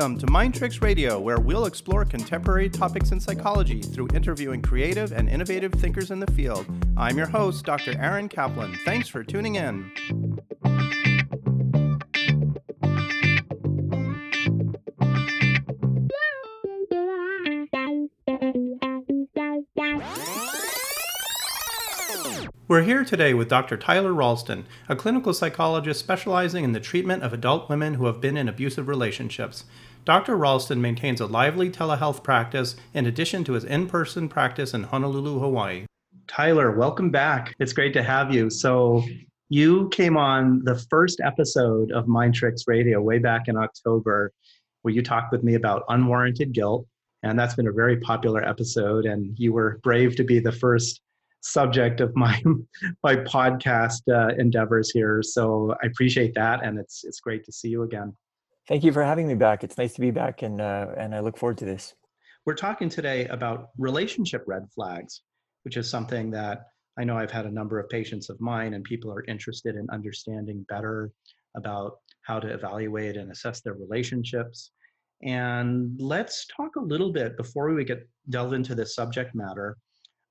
Welcome to Mind Tricks Radio, where we'll explore contemporary topics in psychology through interviewing creative and innovative thinkers in the field. I'm your host, Dr. Aaron Kaplan. Thanks for tuning in. We're here today with Dr. Tyler Ralston, a clinical psychologist specializing in the treatment of adult women who have been in abusive relationships. Dr. Ralston maintains a lively telehealth practice in addition to his in person practice in Honolulu, Hawaii. Tyler, welcome back. It's great to have you. So, you came on the first episode of Mind Tricks Radio way back in October, where you talked with me about unwarranted guilt. And that's been a very popular episode. And you were brave to be the first subject of my my podcast uh, endeavors here. So I appreciate that, and it's it's great to see you again. Thank you for having me back. It's nice to be back, and uh, and I look forward to this. We're talking today about relationship red flags, which is something that I know I've had a number of patients of mine, and people are interested in understanding better about how to evaluate and assess their relationships. And let's talk a little bit before we get delve into this subject matter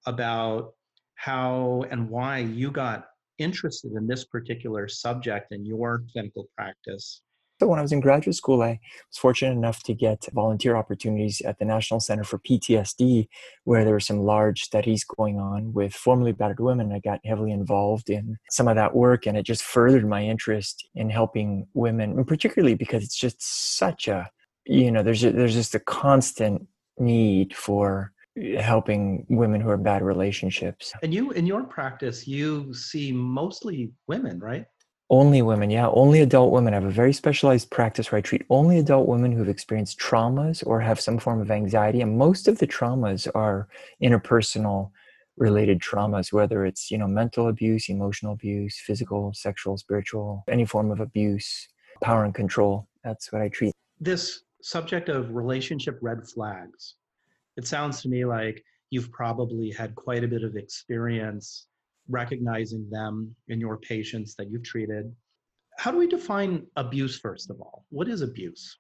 about how and why you got interested in this particular subject in your clinical practice. So, when I was in graduate school, I was fortunate enough to get volunteer opportunities at the National Center for PTSD, where there were some large studies going on with formerly battered women. I got heavily involved in some of that work, and it just furthered my interest in helping women, and particularly because it's just such a, you know, there's, there's just a constant need for eh, helping women who are in bad relationships. And you, in your practice, you see mostly women, right? Only women, yeah, only adult women. I have a very specialized practice where I treat only adult women who've experienced traumas or have some form of anxiety. And most of the traumas are interpersonal related traumas, whether it's, you know, mental abuse, emotional abuse, physical, sexual, spiritual, any form of abuse, power and control. That's what I treat. This subject of relationship red flags it sounds to me like you've probably had quite a bit of experience recognizing them in your patients that you've treated. How do we define abuse, first of all? What is abuse?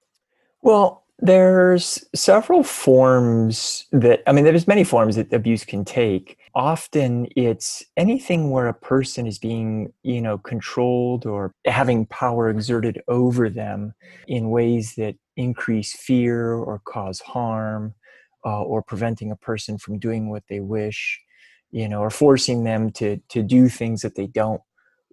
Well, there's several forms that, I mean, there's many forms that abuse can take. Often it's anything where a person is being, you know, controlled or having power exerted over them in ways that increase fear or cause harm uh, or preventing a person from doing what they wish, you know, or forcing them to to do things that they don't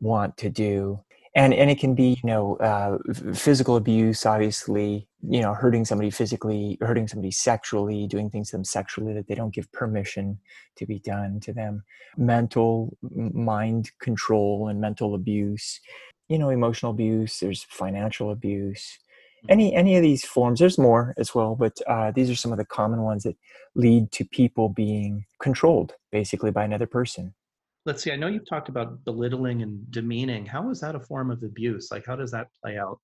want to do. And and it can be, you know, uh, physical abuse, obviously, you know, hurting somebody physically, hurting somebody sexually, doing things to them sexually that they don't give permission to be done to them. Mental mind control and mental abuse, you know, emotional abuse. There's financial abuse any any of these forms there's more as well but uh, these are some of the common ones that lead to people being controlled basically by another person. Let's see i know you've talked about belittling and demeaning. How is that a form of abuse? Like how does that play out?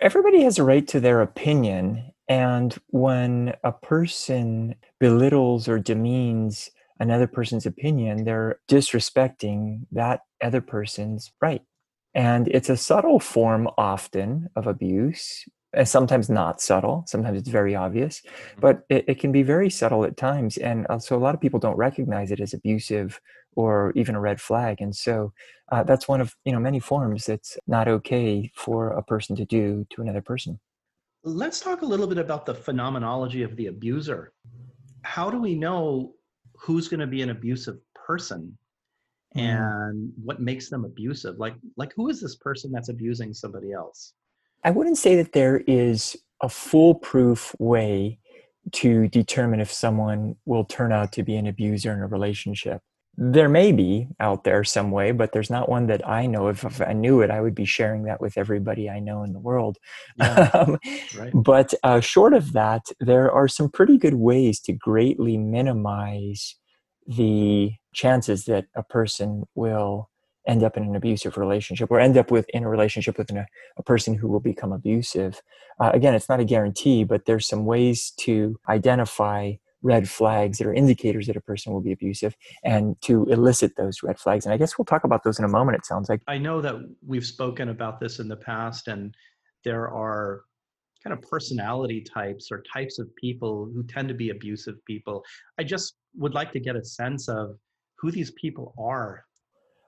Everybody has a right to their opinion and when a person belittles or demeans another person's opinion they're disrespecting that other person's right. And it's a subtle form often of abuse and sometimes not subtle sometimes it's very obvious mm-hmm. but it, it, can be very subtle at times and uh, so a lot of people don't recognize it as abusive or even a red flag and so uh, that's one of you know many forms that's not okay for a person to do to another person let's talk a little bit about the phenomenology of the abuser how do we know who's going to be an abusive person mm. and what makes them abusive like like who is this person that's abusing somebody else I wouldn't say that there is a foolproof way to determine if someone will turn out to be an abuser in a relationship. There may be out there some way, but there's not one that I know. If, if I knew it, I would be sharing that with everybody I know in the world. Yeah, um, right. But uh, short of that, there are some pretty good ways to greatly minimize the chances that a person will end up in an abusive relationship or end up with in a relationship with an, a person who will become abusive uh, again it's not a guarantee but there's some ways to identify red flags that are indicators that a person will be abusive and to elicit those red flags and i guess we'll talk about those in a moment it sounds like i know that we've spoken about this in the past and there are kind of personality types or types of people who tend to be abusive people. I just would like to get a sense of who these people are.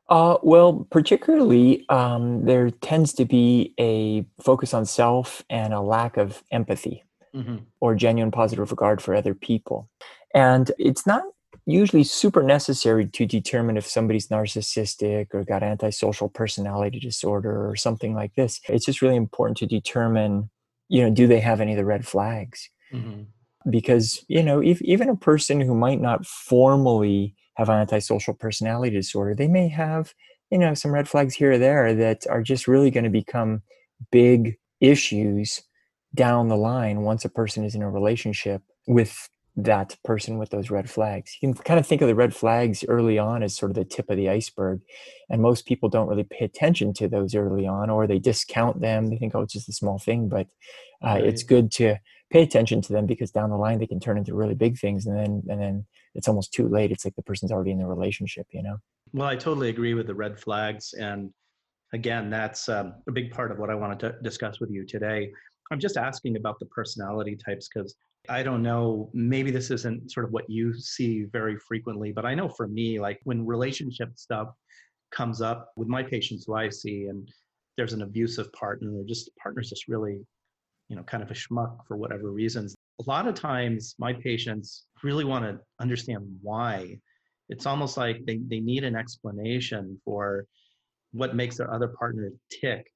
Uh, well, particularly, um, there tends to be a focus on self and a lack of empathy mm-hmm. or genuine positive regard for other people. And it's not usually super necessary to determine if somebody's narcissistic or got antisocial personality disorder or something like this. It's just really important to determine, you know, do they have any of the red flags? Mm-hmm. Because, you know, if, even a person who might not formally have an antisocial personality disorder, they may have, you know, some red flags here or there that are just really going to become big issues down the line once a person is in a relationship with that person with those red flags. You can kind of think of the red flags early on as sort of the tip of the iceberg. And most people don't really pay attention to those early on or they discount them. They think, oh, it's just a small thing. But uh, right. it's good to pay attention to them because down the line they can turn into really big things. And then, and then it's almost too late. It's like the person's already in the relationship, you know? Well, I totally agree with the red flags. And again, that's um, a big part of what I wanted to discuss with you today. I'm just asking about the personality types because I don't know, maybe this isn't sort of what you see very frequently, but I know for me, like when relationship stuff comes up with my patients who I see, and there's an abusive partner, or just partner's just really, you know, kind of a schmuck for whatever reasons. A lot of times my patients really want to understand why. It's almost like they, they need an explanation for what makes their other partner tick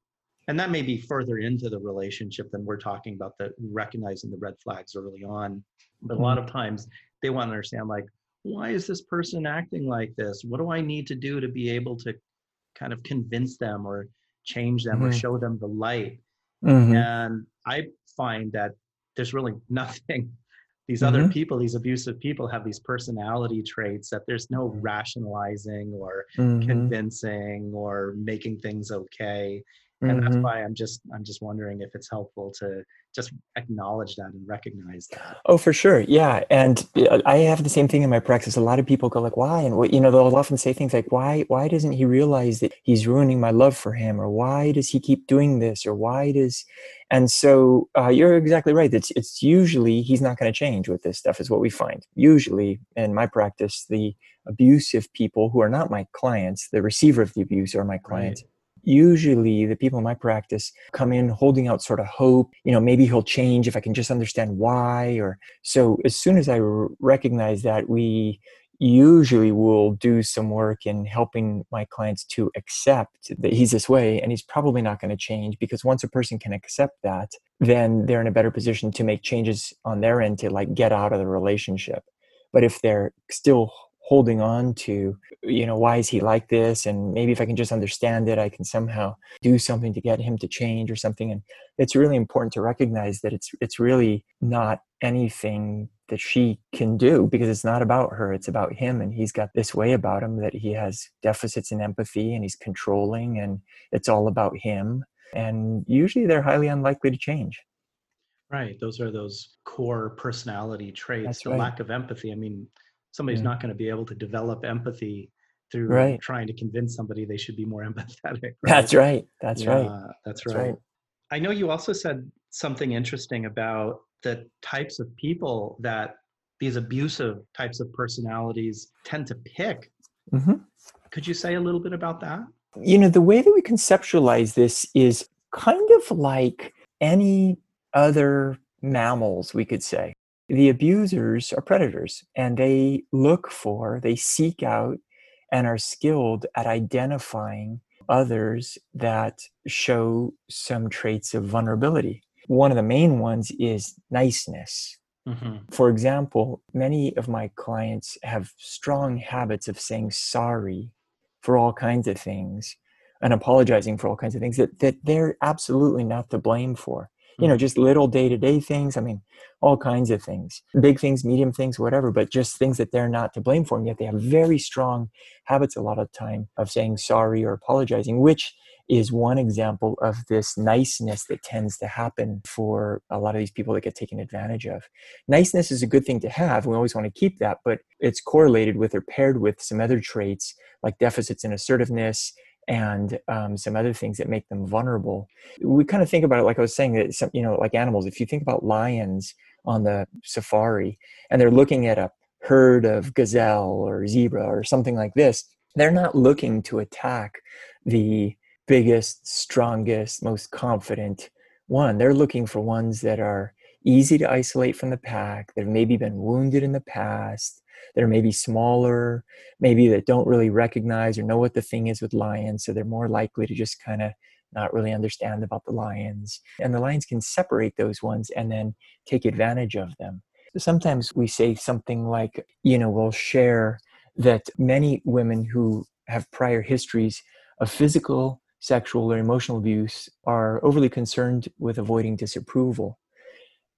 and that may be further into the relationship than we're talking about the recognizing the red flags early on but a lot mm-hmm. of times they want to understand like why is this person acting like this what do i need to do to be able to kind of convince them or change them mm-hmm. or show them the light mm-hmm. and i find that there's really nothing these mm-hmm. other people these abusive people have these personality traits that there's no rationalizing or mm-hmm. convincing or making things okay and mm-hmm. that's why i'm just i'm just wondering if it's helpful to just acknowledge that and recognize that. Oh for sure. Yeah. And uh, i have the same thing in my practice. A lot of people go like why? And what you know they'll often say things like why why doesn't he realize that he's ruining my love for him? Or why does he keep doing this? Or why does and so uh, you're exactly right. It's it's usually he's not going to change with this stuff is what we find. Usually in my practice the abusive people who are not my clients the receiver of the abuse are my clients. right usually the people in my practice come in holding out sort of hope you know maybe he'll change if i can just understand why or so as soon as I recognize that we usually will do some work in helping my clients to accept that he's this way and he's probably not going to change because once a person can accept that then they're in a better position to make changes on their end to like get out of the relationship. But if they're still holding on to you know why is he like this? And maybe if i can just understand it i can somehow do something to get him to change or something. And it's really important to recognize that it's it's really not anything that she can do because it's not about her. It's about him. And he's got this way about him that he has deficits in empathy and he's controlling and it's all about him. And usually they're highly unlikely to change. Right. Those are those core personality traits right. lack of empathy. I mean somebody's yeah. not going to be able to develop empathy through right. trying to convince somebody they should be more empathetic. Right? That's right. That's yeah, right. That's, that's right. right. I know you also said something interesting about the types of people that these abusive types of personalities tend to pick. Mm-hmm. Could you say a little bit about that? You know, the way that we conceptualize this is kind of like any other mammals, we could say the abusers are predators and they look for, they seek out and are skilled at identifying others that show some traits of vulnerability. One of the main ones is niceness. Mm-hmm. For example, many of my clients have strong habits of saying sorry for all kinds of things and apologizing for all kinds of things that, that they're absolutely not to blame for you know mm-hmm. just little day-to-day things i mean all kinds of things big things medium things whatever but just things that they're not to blame for and yet they have very strong habits a lot of time of saying sorry or apologizing which is one example of this niceness that tends to happen for a lot of these people that get taken advantage of. Niceness is a good thing to have. We always want to keep that, but it's correlated with or paired with some other traits like deficits in assertiveness and um, some other things that make them vulnerable. We kind of think about it like I was saying that some, you know, like animals. If you think about lions on the safari and they're looking at a herd of gazelle or zebra or something like this, they're not looking to attack the biggest, strongest, most confident one. They're looking for ones that are easy to isolate from the pack, that have maybe been wounded in the past, that are maybe smaller, maybe that don't really recognize or know what the thing is with lions. So they're more likely to just kind of not really understand about the lions. And the lions can separate those ones and then take advantage of them. Sometimes we say something like, you know, we'll share that many women who have prior histories of physical, sexual, or emotional abuse are overly concerned with avoiding disapproval.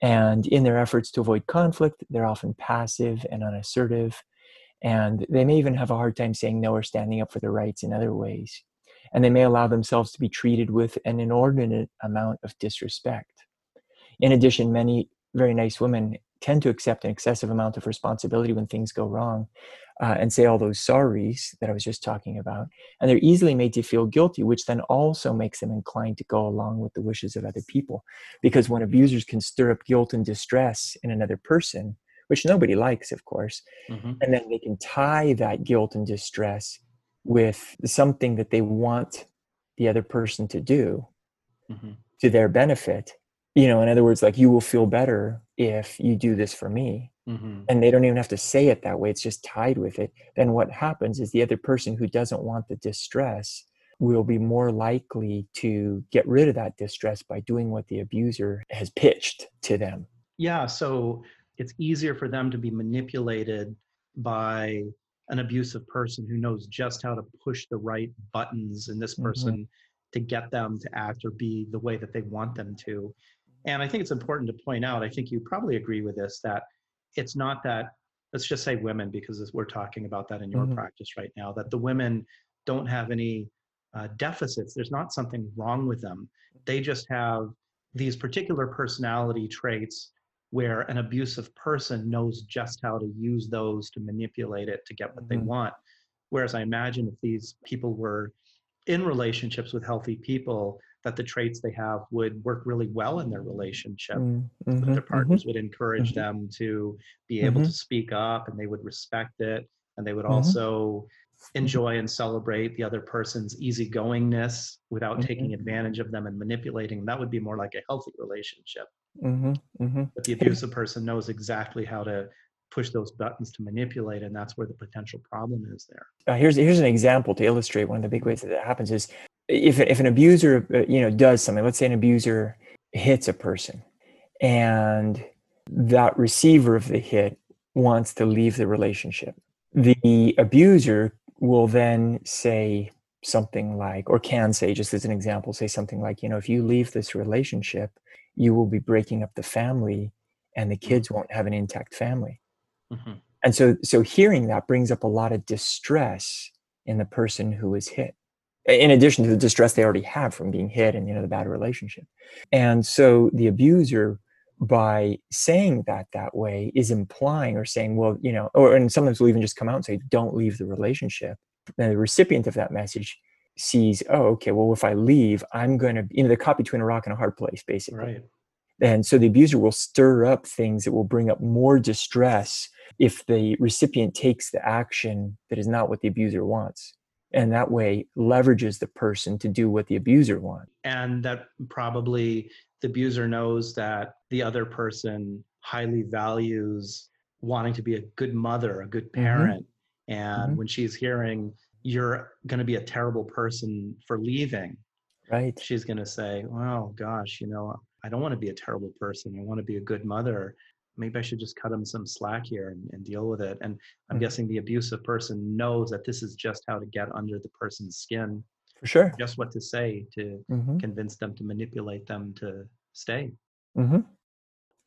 And in their efforts to avoid conflict, they're often passive and unassertive. And they may even have a hard time saying no or standing up for their rights in other ways. And they may allow themselves to be treated with an inordinate amount of disrespect. In addition, many very nice women tend to accept an excessive amount of responsibility when things go wrong uh, and say all those sorries that I was just talking about. And they're easily made to feel guilty, which then also makes them inclined to go along with the wishes of other people. Because when abusers can stir up guilt and distress in another person, which nobody likes, of course, mm-hmm. and then they can tie that guilt and distress with something that they want the other person to do mm-hmm. to their benefit. You know, in other words, like you will feel better if you do this for me mm-hmm. and they don't even have to say it that way it's just tied with it then what happens is the other person who doesn't want the distress will be more likely to get rid of that distress by doing what the abuser has pitched to them yeah so it's easier for them to be manipulated by an abusive person who knows just how to push the right buttons in this mm-hmm. person mm-hmm. to get them to act or be the way that they want them to. And I think it's important to point out, I think you probably agree with this, that it's not that let's just say women because we're talking about that in your mm-hmm. practice right now that the women don't have any uh, deficits there's not something wrong with them they just have these particular personality traits where an abusive person knows just how to use those to manipulate it to get what mm-hmm. they want whereas i imagine if these people were in relationships with healthy people that the traits they have would work really well in their relationship. Mm-hmm, that their mm-hmm. partners mm-hmm, would encourage mm-hmm. them to be able to mm-hmm. speak up and they would respect it. And they would mm-hmm. also enjoy and celebrate the other person's easygoingness without taking advantage of them and manipulating. Them. That would be more like a healthy relationship. But the abusive person knows exactly how to push those buttons to manipulate and that's where the potential problem is there uh, here's here's an example to illustrate one of the big ways that that happens is if if an abuser uh, you know does something let's say an abuser hits a person and that receiver of the hit wants to leave the relationship the abuser will then say something like or can say just as an example say something like you know if you leave this relationship you will be breaking up the family and the kids won't have an intact family. Mm-hmm. and so so hearing that brings up a lot of distress in the person who is hit in addition to the distress they already have from being hit and you know the bad relationship. And so the abuser by saying that that way is implying or saying well you know or and sometimes we'll even just come out and say don't leave the relationship. And the recipient of that message sees oh okay well if i leave i'm going to you know the caught between a rock and a hard place basically. Right. And so the abuser will stir up things that will bring up more distress if the recipient takes the action that is not what the abuser wants and that way leverages the person to do what the abuser wants and that probably the abuser knows that the other person highly values wanting to be a good mother a good mm-hmm. parent mm-hmm. and mm-hmm. when she's hearing you're going to be a terrible person for leaving right she's going to say oh gosh you know i don't want to be a terrible person i want to be a good mother maybe I should just cut him some slack here and, and deal with it. And I'm mm-hmm. guessing the abusive person knows that this is just how to get under the person's skin. For sure. Just what to say to mm-hmm. convince them to manipulate them to stay. Mm-hmm.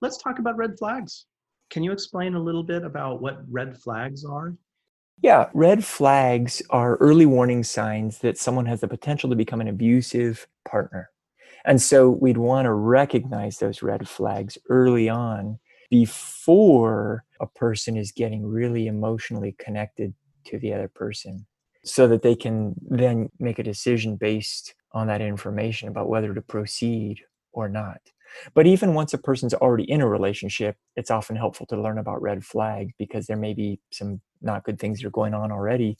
Let's talk about red flags. Can you explain a little bit about what red flags are? Yeah, red flags are early warning signs that someone has the potential to become an abusive partner. And so we'd want to recognize those red flags early on before a person is getting really emotionally connected to the other person. so that they can then make a decision based on that information about whether to proceed or not. But even once a person's already in a relationship, it's often helpful to learn about red flags because there may be some not good things that are going on already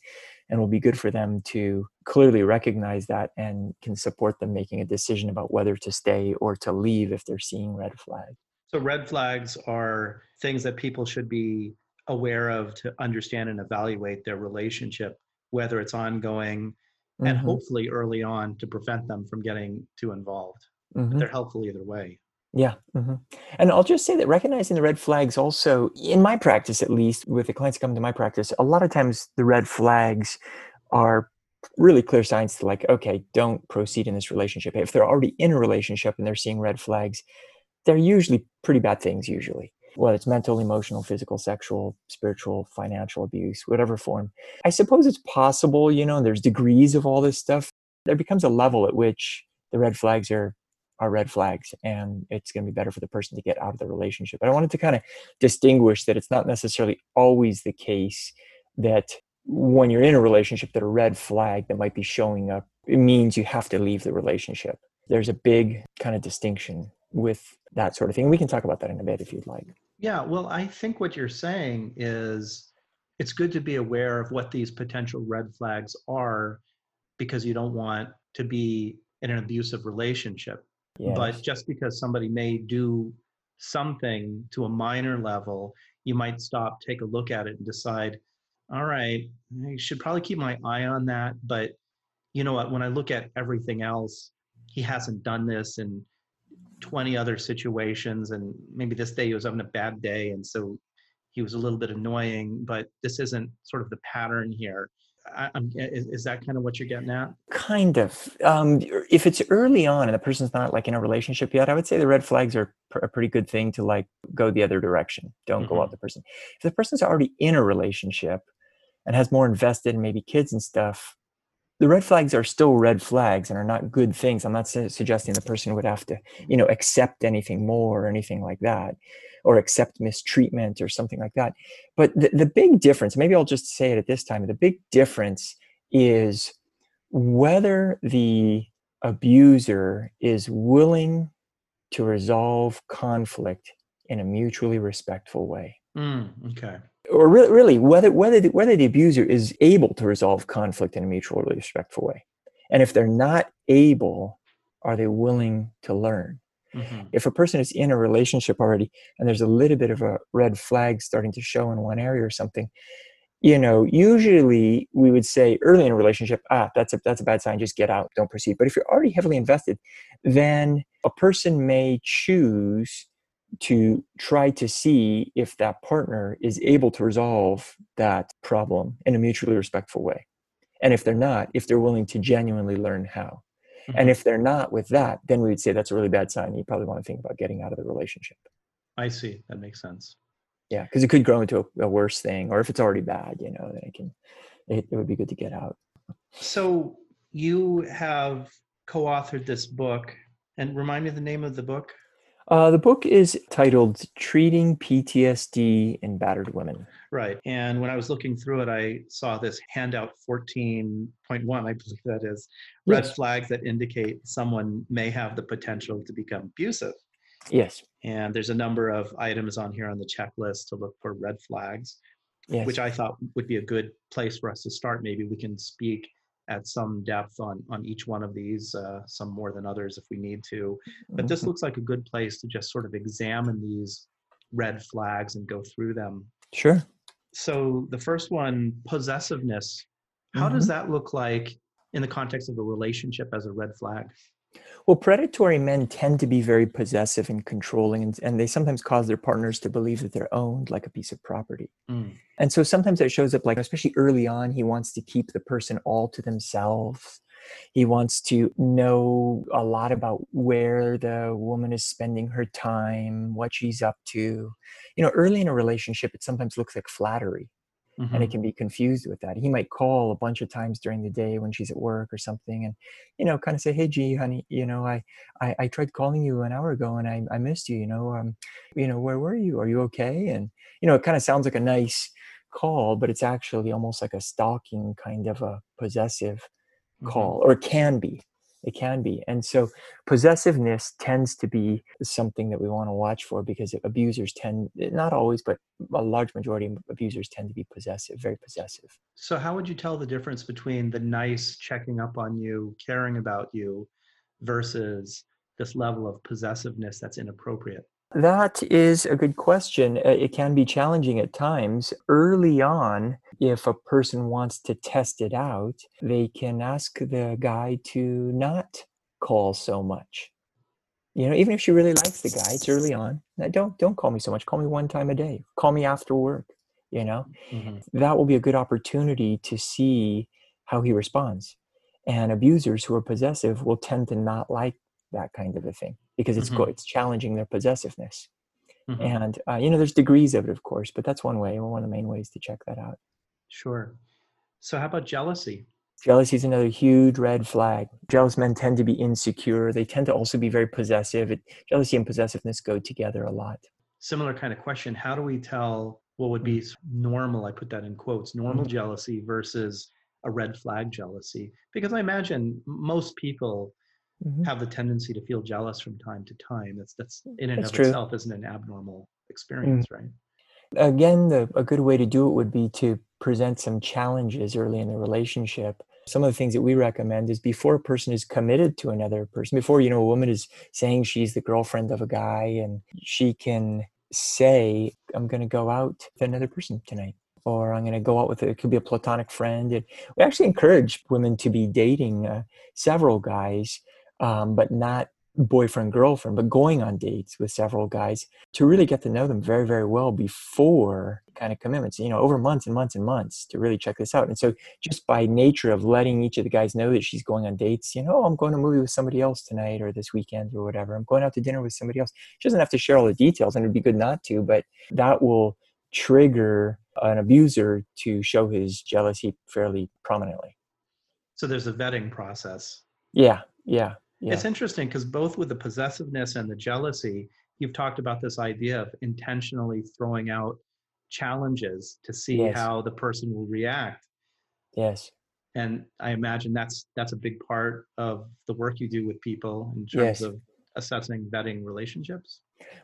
and will be good for them to clearly recognize that and can support them making a decision about whether to stay or to leave if they're seeing red flags. So, red flags are things that people should be aware of to understand and evaluate their relationship, whether it's ongoing mm-hmm. and hopefully early on to prevent them from getting too involved. Mm-hmm. They're helpful either way. Yeah. Mm-hmm. And I'll just say that recognizing the red flags also, in my practice at least, with the clients coming to my practice, a lot of times the red flags are really clear signs to like, okay, don't proceed in this relationship. If they're already in a relationship and they're seeing red flags, they're usually pretty bad things, usually. Whether it's mental, emotional, physical, sexual, spiritual, financial abuse, whatever form. I suppose it's possible, you know, there's degrees of all this stuff. There becomes a level at which the red flags are are red flags and it's going to be better for the person to get out of the relationship. But I wanted to kind of distinguish that it's not necessarily always the case that when you're in a relationship that a red flag that might be showing up it means you have to leave the relationship. There's a big kind of distinction with that sort of thing. We can talk about that in a bit if you'd like. Yeah, well, I think what you're saying is it's good to be aware of what these potential red flags are because you don't want to be in an abusive relationship. Yes. But just because somebody may do something to a minor level, you might stop, take a look at it, and decide, all right, I should probably keep my eye on that. But you know what? When I look at everything else, he hasn't done this in 20 other situations. And maybe this day he was having a bad day. And so he was a little bit annoying, but this isn't sort of the pattern here. I, is, is, that kind of what you're getting at? Kind of. Um, if it's early on and the person's not like in a relationship yet, I would say the red flags are pr- a pretty good thing to like go the other direction. Don't mm-hmm. go out the person. If the person's already in a relationship and has more invested in maybe kids and stuff, the red flags are still red flags and are not good things. I'm not su- suggesting the person would have to, you know, accept anything more or anything like that or accept mistreatment or something like that. But the, the big difference, maybe I'll just say it at this time, the big difference is whether the abuser is willing to resolve conflict in a mutually respectful way. Mm, okay. Or really, really whether whether the, whether the abuser is able to resolve conflict in a mutually respectful way, and if they're not able, are they willing to learn? Mm-hmm. If a person is in a relationship already and there's a little bit of a red flag starting to show in one area or something, you know, usually we would say early in a relationship, ah, that's a that's a bad sign, just get out, don't proceed. But if you're already heavily invested, then a person may choose to try to see if that partner is able to resolve that problem in a mutually respectful way. And if they're not, if they're willing to genuinely learn how. Mm-hmm. And if they're not with that, then we would say that's a really bad sign. You probably want to think about getting out of the relationship. I see. That makes sense. Yeah, because it could grow into a, a, worse thing, or if it's already bad, you know, then it can. It, it would be good to get out. So you have co-authored this book, and remind me the name of the book. Uh, the book is titled Treating PTSD in Battered Women. Right. And when I was looking through it, I saw this handout 14.1, I believe that is red yes. flags that indicate someone may have the potential to become abusive. Yes. And there's a number of items on here on the checklist to look for red flags, yes. which I thought would be a good place for us to start. Maybe we can speak at some depth on on each one of these, uh, some more than others if we need to. But this mm-hmm. looks like a good place to just sort of examine these red flags and go through them. Sure. So the first one, possessiveness. How mm-hmm. does that look like in the context of a relationship as a red flag? Well, predatory men tend to be very possessive and controlling, and, and they sometimes cause their partners to believe that they're owned like a piece of property. Mm. And so sometimes it shows up like, especially early on, he wants to keep the person all to themselves. He wants to know a lot about where the woman is spending her time, what she's up to. You know, early in a relationship, it sometimes looks like flattery. Mm-hmm. and it mm-hmm. can be confused with that. He might call a bunch of times during the day when she's at work or something, and you know, kind of say, "Hey, G, honey, you know, I, I, I tried calling you an hour ago and I, I missed you. You know, um, you know, where were you? Are you okay?" And you know, it kind of sounds like a nice call, but it's actually almost like a stalking kind of a possessive Mm-hmm. call, or it can be. It can be. And so possessiveness tends to be something that we want to watch for because abusers tend, not always, but a large majority of abusers tend to be possessive, very possessive. So, how would you tell the difference between the nice checking up on you, caring about you, versus this level of possessiveness that's inappropriate? That is a good question. Uh, It can be challenging at times. Early on, if a person wants to test it out, they can ask the guy to not call so much. You know, even if she really likes the guy, it's early on. Don't don't call me so much. Call me one time a day. Call me after work. You know, Mhm. that will be a good opportunity to see how he responds. And abusers who are possessive will tend to not like that kind of a thing because it's go- it's challenging their possessiveness. Mhm. And uh, you know, there's degrees of it, of course, but that's one way, one of the main ways to check that out. Sure. So, how about jealousy? Jealousy is another huge red flag. Jealous men tend to be insecure. They tend to also be very possessive. It, jealousy and possessiveness go together a lot. Similar kind of question. How do we tell what would be normal? I put that in quotes normal Mhm. jealousy versus a red flag jealousy? Because I imagine most people Mhm. have the tendency to feel jealous from time to time. That's that's in and That's of true. itself isn't an abnormal experience, right? Again, the, a good way to do it would be to present some challenges early in the relationship. Some of the things that we recommend is before a person is committed to another person, before you know a woman is saying she's the girlfriend of a guy, and she can say, "I'm going to go out with another person tonight," or "I'm going to go out with a, it could be a platonic friend." And we actually encourage women to be dating uh, several guys, um, but not boyfriend girlfriend, but going on dates with several guys to really get to know them very, very well before kind of commitments, you know, over months and months and months to really check this out. And so just by nature of letting each of the guys know that she's going on dates, you know, oh, I'm going to a movie with somebody else tonight or this weekend or whatever. I'm going out to dinner with somebody else. She doesn't have to share all the details and it'd be good not to, but that will trigger an abuser to show his jealousy fairly prominently. So there's a vetting process. Yeah, yeah, yeah. It's interesting because both with the possessiveness and the jealousy, you've talked about this idea of intentionally throwing out challenges to see Yes. how the person will react. Yes. And I imagine that's that's a big part of the work you do with people in terms Yes. of assessing vetting relationships.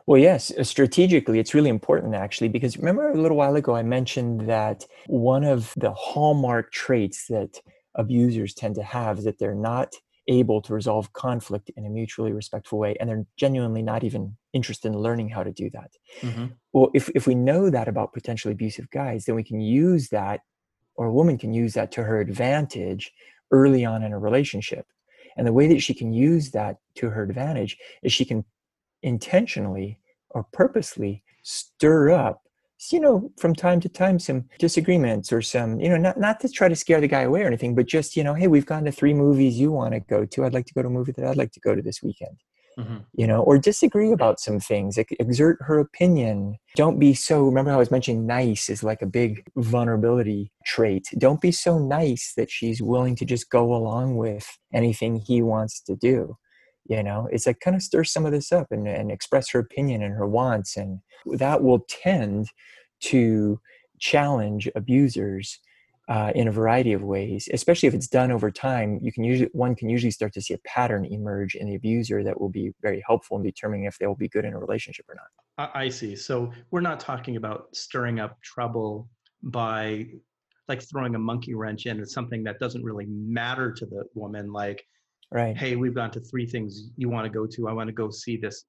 Well, yes, uh, strategically, it's really important actually, because remember a little while ago I mentioned that one of the hallmark traits that abusers tend to have is that they're not able to resolve conflict in a mutually respectful way, and they're genuinely not even interested in learning how to do that. Mm-hmm. Well, if, if we know that about potentially abusive guys, then we can use that, or a woman can use that to her advantage early on in a relationship. And the way that she can use that to her advantage is she can intentionally or purposely stir up you know from time to time some disagreements or some you know not not to try to scare the guy away or anything but just you know hey we've gone to three movies you want to go to. I'd like to go to a movie that i'd like to go to this weekend. Mhm. you know or disagree about some things Ex- exert her opinion. Don't be so remember how i was mentioning nice is like a big vulnerability trait. Don't be so nice that she's willing to just go along with anything he wants to do you know it's like kind of stir some of this up and, and express her opinion and her wants and that will tend to challenge abusers uh, in a variety of ways especially if it's done over time you can usually one can usually start to see a pattern emerge in the abuser that will be very helpful in determining if they will be good in a relationship or not I, I see. So we're not talking about stirring up trouble by like throwing a monkey wrench in. It's something that doesn't really matter to the woman. Like, right hey, we've gone to three things you want to go to. I want to go see this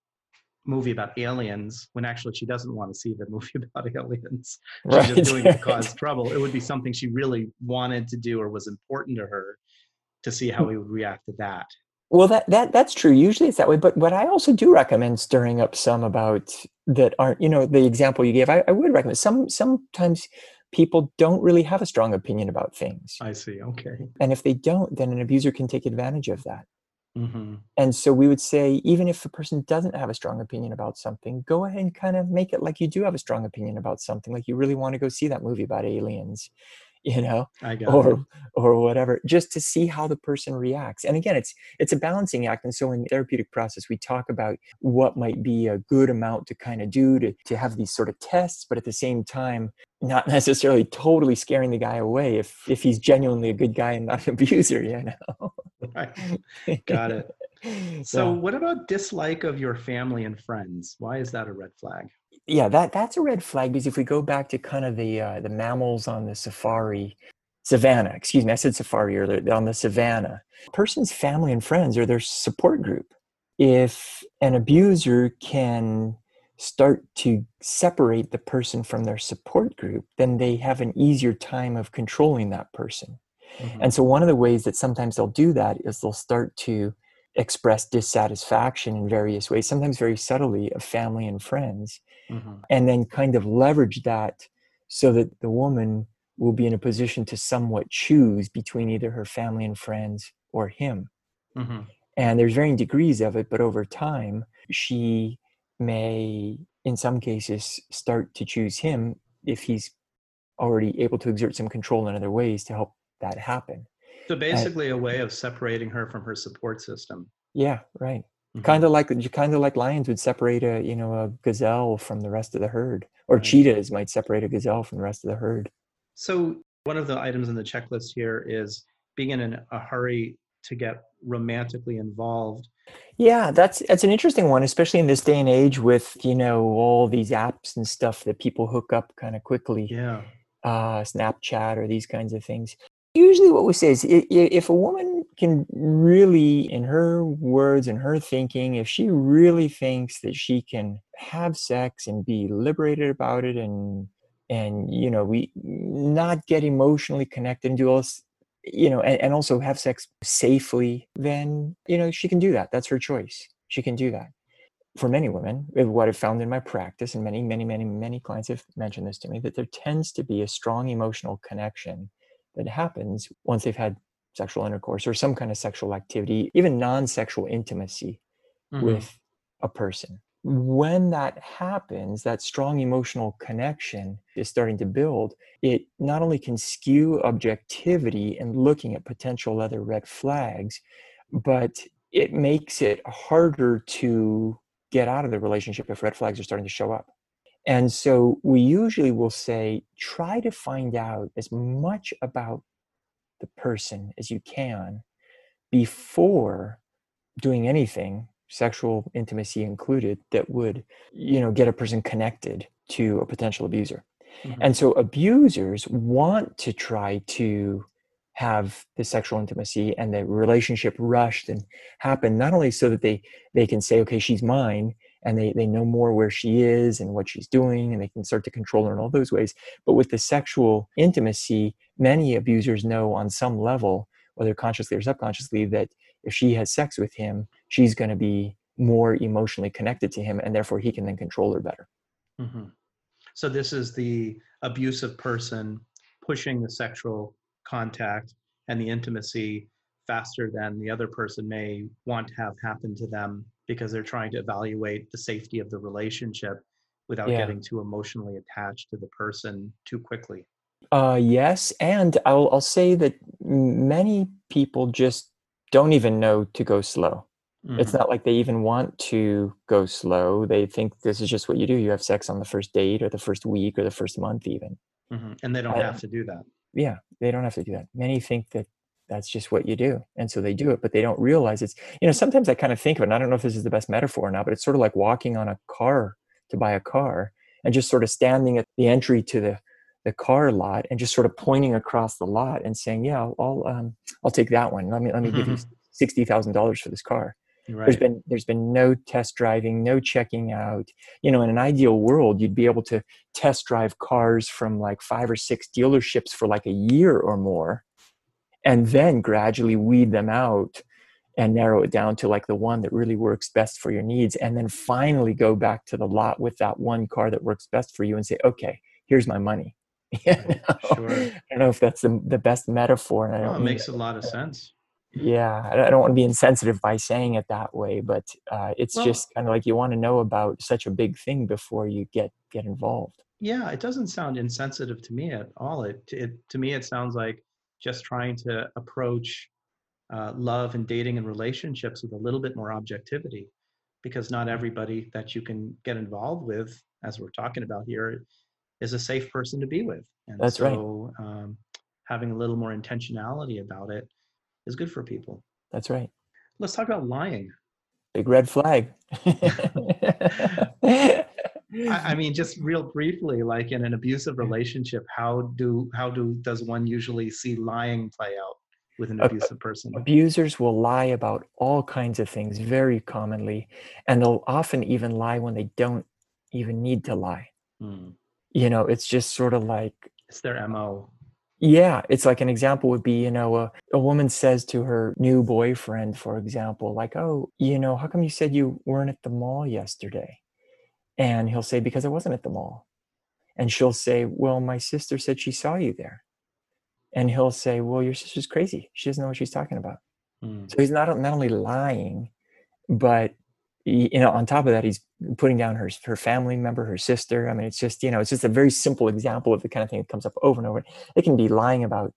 movie about aliens when actually she doesn't want to see the movie about aliens. She's right just doing it to cause trouble. It would be something she really wanted to do or was important to her to see how we would react to that. Well, that that that's true. Usually it's that way, but what I also do recommend stirring up some about that aren't, you know, the example you gave. I, I would recommend some. Sometimes people don't really have a strong opinion about things, I see. Okay. and if they don't, then an abuser can take advantage of that. hmm And so we would say, even if a person doesn't have a strong opinion about something, go ahead and kind of make it like you do have a strong opinion about something, like you really want to go see that movie about aliens, you know, I got it. or or whatever just to see how the person reacts and again it's it's a balancing act and so in the therapeutic process we talk about what might be a good amount to kind of do to, to have these sort of tests but at the same time not necessarily totally scaring the guy away if if he's genuinely a good guy and not an abuser you know? Right. got it. So yeah. what about dislike of your family and friends? Why is that a red flag? Yeah that that's a red flag because if we go back to kind of the uh, the mammals on the safari savannah excuse me i said safari earlier on the savannah. Person's family and friends are their support group. If an abuser can start to separate the person from their support group, then they have an easier time of controlling that person. Mm-hmm. And so, one of the ways that sometimes they'll do that is they'll start to express dissatisfaction in various ways, sometimes very subtly, of family and friends, mm-hmm. and then kind of leverage that so that the woman will be in a position to somewhat choose between either her family and friends or him. Mm-hmm. And there's varying degrees of it, but over time, she may, in some cases, start to choose him if he's already able to exert some control in other ways to help that happen. So basically, a way of separating her from her support system. Yeah, right. Mm-hmm. Kind of like kind of like lions would separate a you know a gazelle from the rest of the herd, or right. cheetahs might separate a gazelle from the rest of the herd. So one of the items in the checklist here is being in a hurry to get romantically involved yeah, that's that's an interesting one, especially in this day and age with you know all these apps and stuff that people hook up kind of quickly. Yeah, uh, Snapchat or these kinds of things. Usually, what we say is if a woman can really, in her words and her thinking, if she really thinks that she can have sex and be liberated about it, and and you know we not get emotionally connected and do all this you know, and, and also have sex safely, then, you know, she can do that. That's her choice. She can do that. For many women, what I've found in my practice, and many, many, many, many clients have mentioned this to me, that there tends to be a strong emotional connection that happens once they've had sexual intercourse or some kind of sexual activity, even non sexual intimacy mm-hmm. with a person when that happens, that strong emotional connection is starting to build, it not only can skew objectivity and looking at potential other red flags, but it makes it harder to get out of the relationship if red flags are starting to show up. And so we usually will say, try to find out as much about the person as you can before doing anything sexual intimacy included that would you know get a person connected to a potential abuser mm-hmm. and so abusers want to try to have the sexual intimacy and the relationship rushed and happen not only so that they they can say okay she's mine and they they know more where she is and what she's doing and they can start to control her in all those ways but with the sexual intimacy many abusers know on some level whether consciously or subconsciously that if she has sex with him, she's going to be more emotionally connected to him, and therefore he can then control her better. Mm-hmm. So this is the abusive person pushing the sexual contact and the intimacy faster than the other person may want to have happen to them because they're trying to evaluate the safety of the relationship without yeah. getting too emotionally attached to the person too quickly. Uh, yes, and I'll I'll say that many people just don't even know to go slow. Mm-hmm. It's not like they even want to go slow. They think this is just what you do. You have sex on the first date or the first week or the first month, even. Mm-hmm. And they don't have to do that. Yeah, they don't have to do that. Many think that that's just what you do. And so they do it, but they don't realize it's, you know, sometimes I kind of think of it, and I don't know if this is the best metaphor or not, but it's sort of like walking on a car to buy a car and just sort of standing at the entry to the the car lot and just sort of pointing across the lot and saying, "Yeah, I'll I'll, um, I'll take that one. Let me let me mm-hmm. give you mm-hmm. sixty thousand dollars for this car." Right. There's been there's been no test driving, no checking out. You know, in an ideal world, you'd be able to test drive cars from like five or six dealerships for like a year or more, and then gradually weed them out and narrow it down to like the one that really works best for your needs, and then finally go back to the lot with that one car that works best for you and say, "Okay, here's my money." Yeah, sure. I don't know if that's the, the best metaphor. And I don't it makes a lot of sense. Yeah, I don't want to be insensitive by saying it that way, but uh, it's well, just kind of like you want to know about such a big thing before you get get involved. Yeah, it doesn't sound insensitive to me at all. It, it to me it sounds like just trying to approach uh, love and dating and relationships with a little bit more objectivity, because not everybody that you can get involved with, as we're talking about here, is a safe person to be with. And That's right. so um, having a little more intentionality about it is good for people. That's right. Let's talk about lying. Big red flag. I, I mean, just real briefly, like in an abusive relationship, how do how do does one usually see lying play out with an abusive person? Abusers will lie about all kinds of things very commonly, and they'll often even lie when they don't even need to lie. Hmm. You know, it's just sort of like It's their mo. Yeah, it's like an example would be, you know, a, a woman says to her new boyfriend, for example, like, oh, you know, how come you said you weren't at the mall yesterday? And he'll say, because I wasn't at the mall. And she'll say, well, my sister said she saw you there. And he'll say, well, your sister's crazy. She doesn't know what she's talking about. Hmm. So he's not, not only lying, but you know, on top of that, he's putting down her her family member, her sister. I mean, it's just you know, it's just a very simple example of the kind of thing that comes up over and over. It can be lying about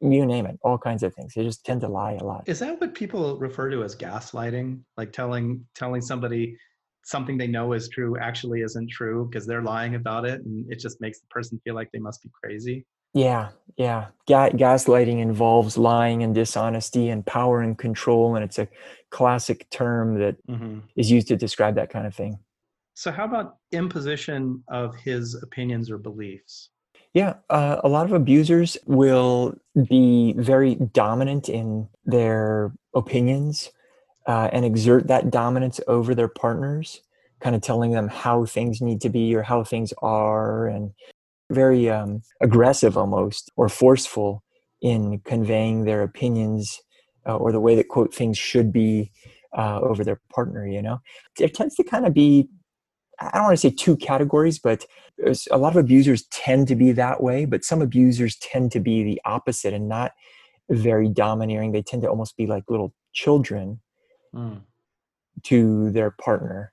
you name it, all kinds of things. They just tend to lie a lot. Is that what people refer to as gaslighting? Like telling telling somebody something they know is true actually isn't true because they're lying about it, and it just makes the person feel like they must be crazy. Yeah, yeah. Ga- gaslighting involves lying and dishonesty and power and control, and it's a classic term that hmm is used to describe that kind of thing. So, how about imposition of his opinions or beliefs? Yeah, uh, a lot of abusers will be very dominant in their opinions uh, and exert that dominance over their partners, kind of telling them how things need to be or how things are, and very um, aggressive almost or forceful in conveying their opinions uh, or the way that quote things should be uh, over their partner. You know, there tends to kind of be I don't want to say two categories, but a lot of abusers tend to be that way, but some abusers tend to be the opposite and not very domineering. They tend to almost be like little children Mm. to their partner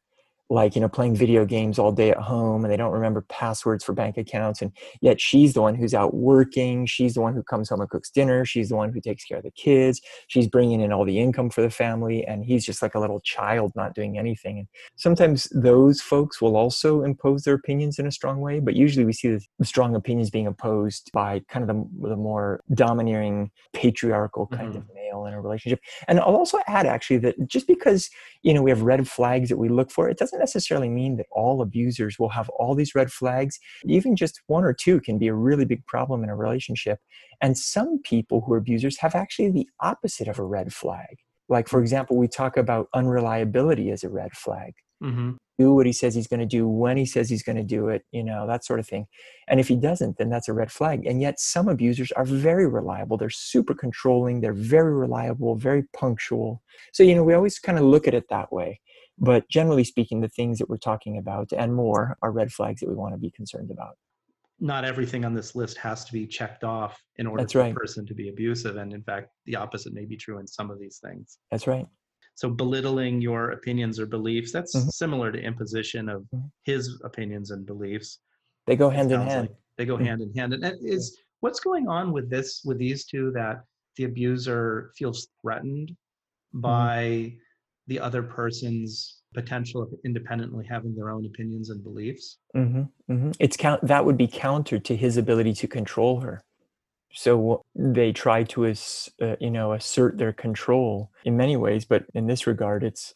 like you know playing video games all day at home and they don't remember passwords for bank accounts and yet she's the one who's out working she's the one who comes home and cooks dinner she's the one who takes care of the kids she's bringing in all the income for the family and he's just like a little child not doing anything and sometimes those folks will also impose their opinions in a strong way but usually we see the strong opinions being opposed by kind of the, the more domineering patriarchal kind mm-hmm. of male in a relationship. And i'll also add actually that just because you know we have red flags that we look for it doesn't necessarily mean that all abusers will have all these red flags. Even just one or two can be a really big problem in a relationship. And some people who are abusers have actually the opposite of a red flag. Like for example we talk about unreliability as a red flag. Hmm do what he says he's going to do when he says he's going to do it you know that sort of thing. And if he doesn't then that's a red flag. And yet some abusers are very reliable. They're super controlling. They're very reliable very punctual. So you know we always kind of look at it that way. But generally speaking the things that we're talking about and more are red flags that we want to be concerned about. Not everything on this list has to be checked off in order That's for right. a person to be abusive, and in fact, the opposite may be true in some of these things. that's right So, belittling your opinions or beliefs—that's Mhm. similar to imposition of Mhm. his opinions and beliefs. they go hand in hand like they go Mhm. hand in hand. And is what's going on with this with these two that the abuser feels threatened Mm-hmm. by the other person's potential of independently having their own opinions and beliefs. hmm hmm It's count that would be counter to his ability to control her. So they try to, uh, you know, assert their control in many ways, but in this regard, it's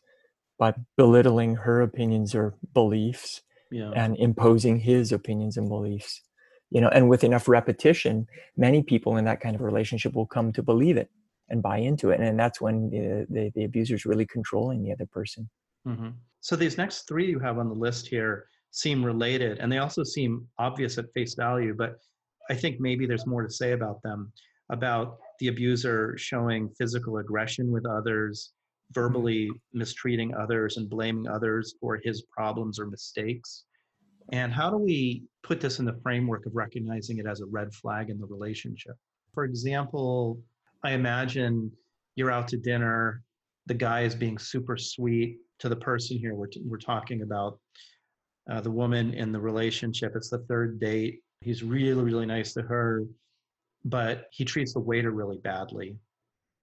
by belittling her opinions or beliefs Yeah. and imposing his opinions and beliefs. You know, and with enough repetition, many people in that kind of relationship will come to believe it and buy into it, and that's when the the, the abuser is really controlling the other person. hmm So these next three you have on the list here seem related, and they also seem obvious at face value. But I think maybe there's more to say about them, about the abuser showing physical aggression with others, verbally mistreating others, and blaming others for his problems or mistakes. And how do we put this in the framework of recognizing it as a red flag in the relationship? For example, I imagine you're out to dinner, the guy is being super sweet to the person here we're, t- we're talking about, uh, the woman in the relationship. It's the third date. He's really, really nice to her, but he treats the waiter really badly.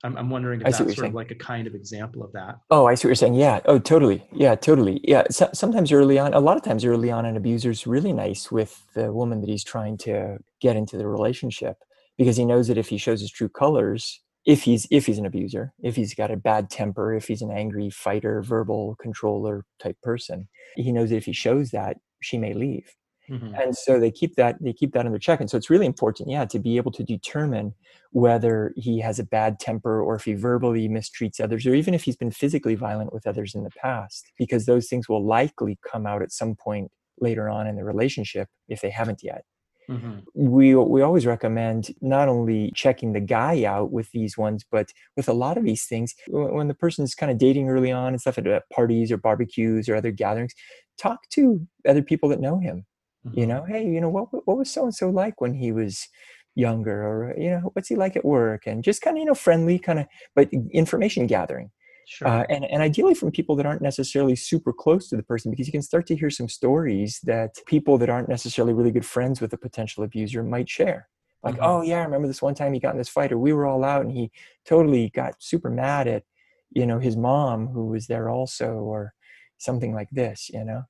I'm, I'm wondering if that's see what you're sort of like a kind of example of that. Oh, I see what you're saying. Yeah. Oh, totally. Yeah, totally. Yeah. So, sometimes early on, a lot of times early on, an abuser's really nice with the woman that he's trying to get into the relationship because he knows that if he shows his true colors, if he's if he's an abuser, if he's got a bad temper, if he's an angry fighter, verbal controller type person, he knows that if he shows that, she may leave. Mhm. and so they keep that they keep that under check and so it's really important yeah to be able to determine whether he has a bad temper or if he verbally mistreats others or even if he's been physically violent with others in the past because those things will likely come out at some point later on in the relationship if they haven't yet Mhm. we we always recommend not only checking the guy out with these ones but with a lot of these things when the person's kind of dating early on and stuff at parties or barbecues or other gatherings talk to other people that know him you Mhm. know hey you know what what was so and so like when he was younger or you know what's he like at work and just kind of you know friendly kind of but information gathering Sure. uh, and, and ideally from people that aren't necessarily super close to the person because you can start to hear some stories that people that aren't necessarily really good friends with a potential abuser might share like Mhm. oh yeah i remember this one time he got in this fight or we were all out and he totally got super mad at you know his mom who was there also or something like this you know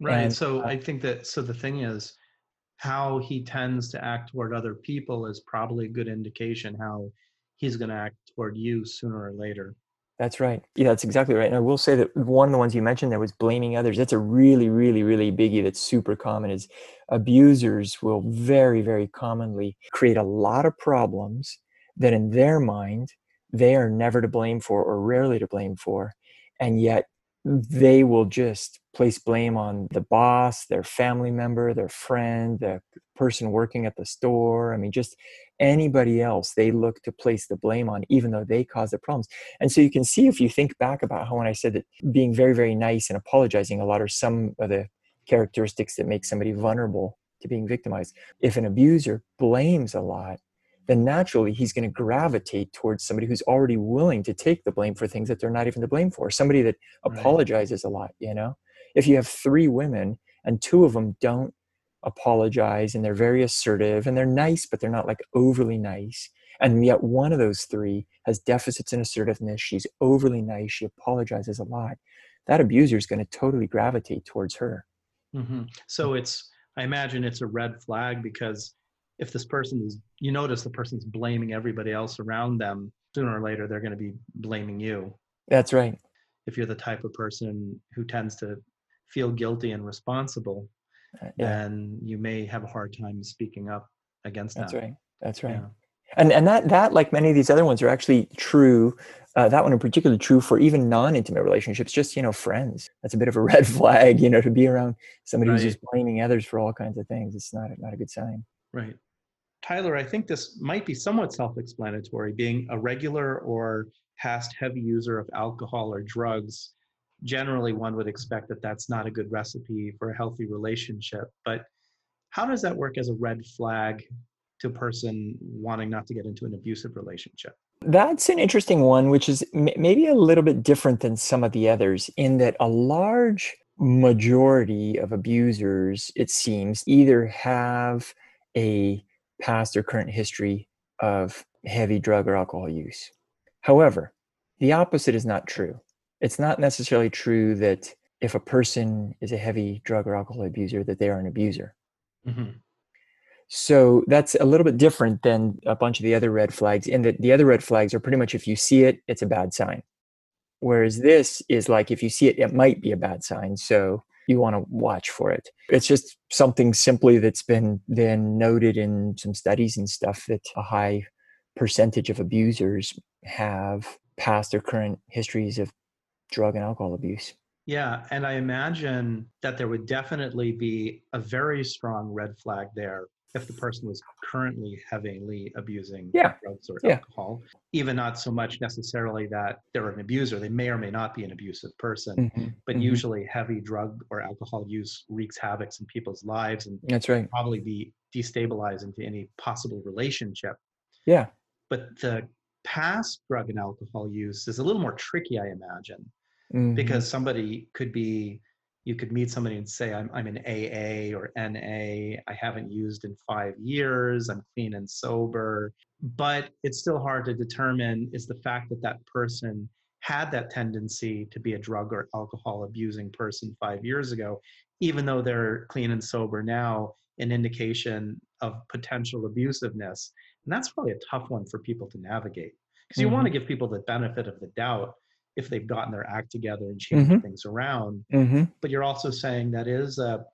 Right. And, so uh, I think that so the thing is how he tends to act toward other people is probably a good indication how he's going to act toward you sooner or later. That's right. Yeah, that's exactly right. And I will say that one of the ones you mentioned there was blaming others. That's a really, really, really biggie that's super common is abusers will very, very commonly create a lot of problems that in their mind they are never to blame for or rarely to blame for. And yet they will just place blame on the boss, their family member, their friend, the person working at the store. I mean, just anybody else they look to place the blame on, even though they caused the problems. And so you can see if you think back about how when I said that being very, very nice and apologizing a lot are some of the characteristics that make somebody vulnerable to being victimized. If an abuser blames a lot, then naturally he's going to gravitate towards somebody who's already willing to take the blame for things that they're not even to blame for. Somebody that Right. apologizes a lot, you know? If you have three women and two of them don't apologize and they're very assertive and they're nice, but they're not like overly nice. And yet one of those three has deficits in assertiveness. She's overly nice. She apologizes a lot. That abuser is going to totally gravitate towards her. hmm So it's, I imagine it's a red flag because if this person is, you notice the person's blaming everybody else around them, sooner or later they're going to be blaming you. That's right. If you're the type of person who tends to feel guilty and responsible, Uh, Yeah, then you may have a hard time speaking up against that's that. That's right. That's right. Yeah. And and that that like many of these other ones are actually true. Uh, that one in particular true for even non-intimate relationships, just you know friends. That's a bit of a red flag, you know, to be around somebody who's just blaming others for all kinds of things. It's not not a good sign. Right. Tyler, I think this might be somewhat self explanatory. Being a regular or past heavy user of alcohol or drugs, generally one would expect that that's not a good recipe for a healthy relationship. But how does that work as a red flag to a person wanting not to get into an abusive relationship? That's an interesting one, which is m- maybe a little bit different than some of the others, in that a large majority of abusers, it seems, either have a past or current history of heavy drug or alcohol use. However, the opposite is not true. It's not necessarily true that if a person is a heavy drug or alcohol abuser, that they are an abuser. Mhm. So that's a little bit different than a bunch of the other red flags, in that the other red flags are pretty much if you see it, it's a bad sign. Whereas this is like if you see it, it might be a bad sign. So you want to watch for it. It's just something simply that's been then noted in some studies and stuff that a high percentage of abusers have past or current histories of drug and alcohol abuse. Yeah, and I imagine that there would definitely be a very strong red flag there if the person was currently heavily abusing Yeah, drugs or yeah. alcohol. Even not so much necessarily that they're an abuser, they may or may not be an abusive person, Mhm, but mhm. usually heavy drug or alcohol use wreaks havoc in people's lives and That's right. probably be destabilizing to any possible relationship. Yeah. But the past drug and alcohol use is a little more tricky, I imagine Mhm. because somebody could be you could meet somebody and say i'm, I'm an aa or na i haven't used in five years i'm clean and sober but it's still hard to determine is the fact that that person had that tendency to be a drug or alcohol abusing person five years ago even though they're clean and sober now an indication of potential abusiveness and that's probably a tough one for people to navigate because you mm-hmm. want to give people the benefit of the doubt if they've gotten their act together and changed mm-hmm. things around. Mm-hmm. But you're also saying that is a,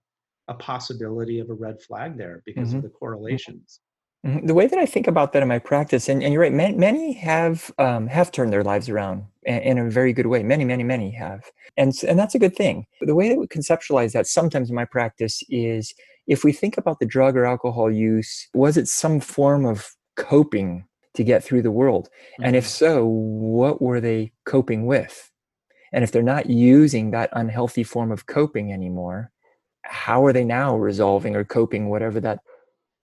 a possibility of a red flag there because mm-hmm. of the correlations. Mm-hmm. The way that I think about that in my practice, and, and you're right, many, many have um, have turned their lives around in, in a very good way. Many, many, many have, and and that's a good thing. The way that we conceptualize that sometimes in my practice is if we think about the drug or alcohol use, was it some form of coping to get through the world? Mm-hmm. And if mm-hmm. so, what were they coping with? And if they're not using that unhealthy form of coping anymore, how are they now resolving or coping whatever that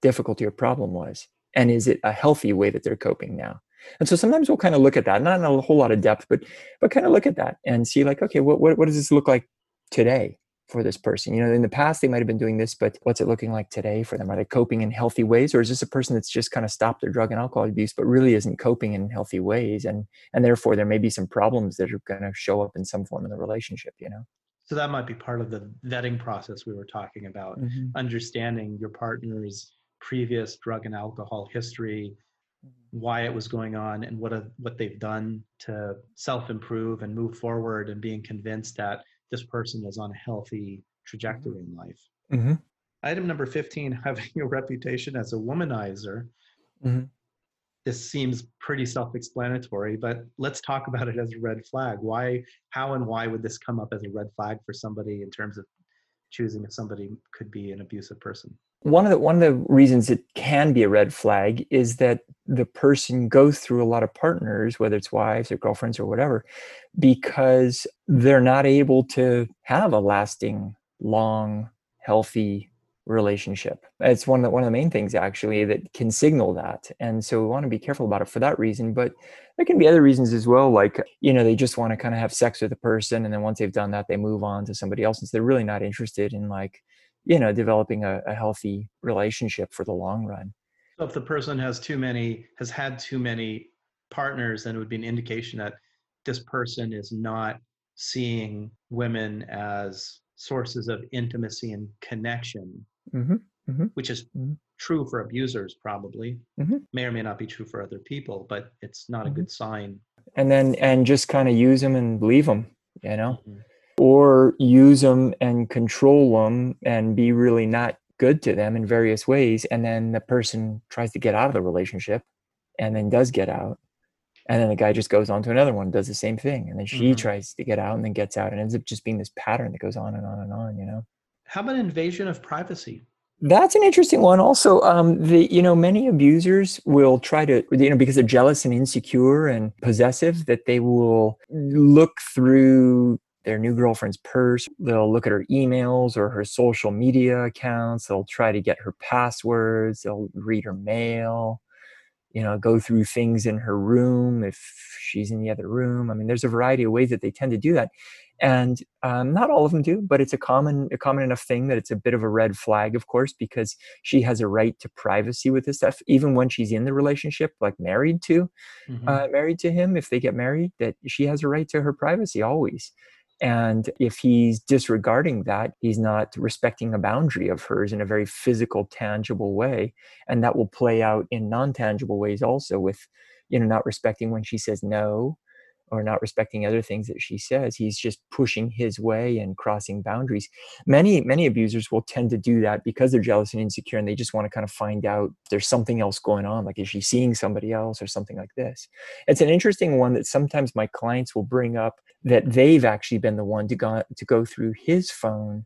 difficulty or problem was? And is it a healthy way that they're coping now? And so sometimes we'll kind of look at that, not in a whole lot of depth, but but kind of look at that and see like, okay, what what, what does this look like today? For this person? You know, in the past they might have been doing this, but what's it looking like today for them? Are they coping in healthy ways, or is this a person that's just kind of stopped their drug and alcohol abuse, but really isn't coping in healthy ways, and and therefore there may be some problems that are going to show up in some form in the relationship. You know. So that might be part of the vetting process we were talking about, mm-hmm. understanding your partner's previous drug and alcohol history, why it was going on, and what a, what they've done to self improve and move forward, and being convinced that this person is on a healthy trajectory in life. Mm-hmm. Item number 15 having a reputation as a womanizer. Mm-hmm. This seems pretty self explanatory, but let's talk about it as a red flag. Why, how, and why would this come up as a red flag for somebody in terms of choosing if somebody could be an abusive person? one of the one of the reasons it can be a red flag is that the person goes through a lot of partners whether it's wives or girlfriends or whatever because they're not able to have a lasting long healthy relationship. It's one of the, one of the main things actually that can signal that and so we want to be careful about it for that reason but there can be other reasons as well like you know they just want to kind of have sex with a person and then once they've done that they move on to somebody else and so they're really not interested in like you know developing a, a healthy relationship for the long run. So if the person has too many has had too many partners then it would be an indication that this person is not seeing women as sources of intimacy and connection mm-hmm, mm-hmm, which is mm-hmm. true for abusers probably mm-hmm. may or may not be true for other people but it's not a mm-hmm. good sign and then and just kind of use them and leave them you know mm-hmm or use them and control them and be really not good to them in various ways and then the person tries to get out of the relationship and then does get out and then the guy just goes on to another one does the same thing and then she mm-hmm. tries to get out and then gets out and ends up just being this pattern that goes on and on and on you know how about invasion of privacy that's an interesting one also um, the you know many abusers will try to you know because they're jealous and insecure and possessive that they will look through their new girlfriend's purse. They'll look at her emails or her social media accounts. They'll try to get her passwords. They'll read her mail, you know, go through things in her room if she's in the other room. I mean, there's a variety of ways that they tend to do that. And um, not all of them do, but it's a common, a common enough thing that it's a bit of a red flag, of course, because she has a right to privacy with this stuff, even when she's in the relationship, like married to, mm-hmm. uh, married to him. If they get married, that she has a right to her privacy always. And if he's disregarding that, he's not respecting a boundary of hers in a very physical, tangible way. And that will play out in non tangible ways also with, you know, not respecting when she says no or not respecting other things that she says he's just pushing his way and crossing boundaries. Many many abusers will tend to do that because they're jealous and insecure and they just want to kind of find out there's something else going on like is she seeing somebody else or something like this? It's an interesting one that sometimes my clients will bring up that they've actually been the one to go to go through his phone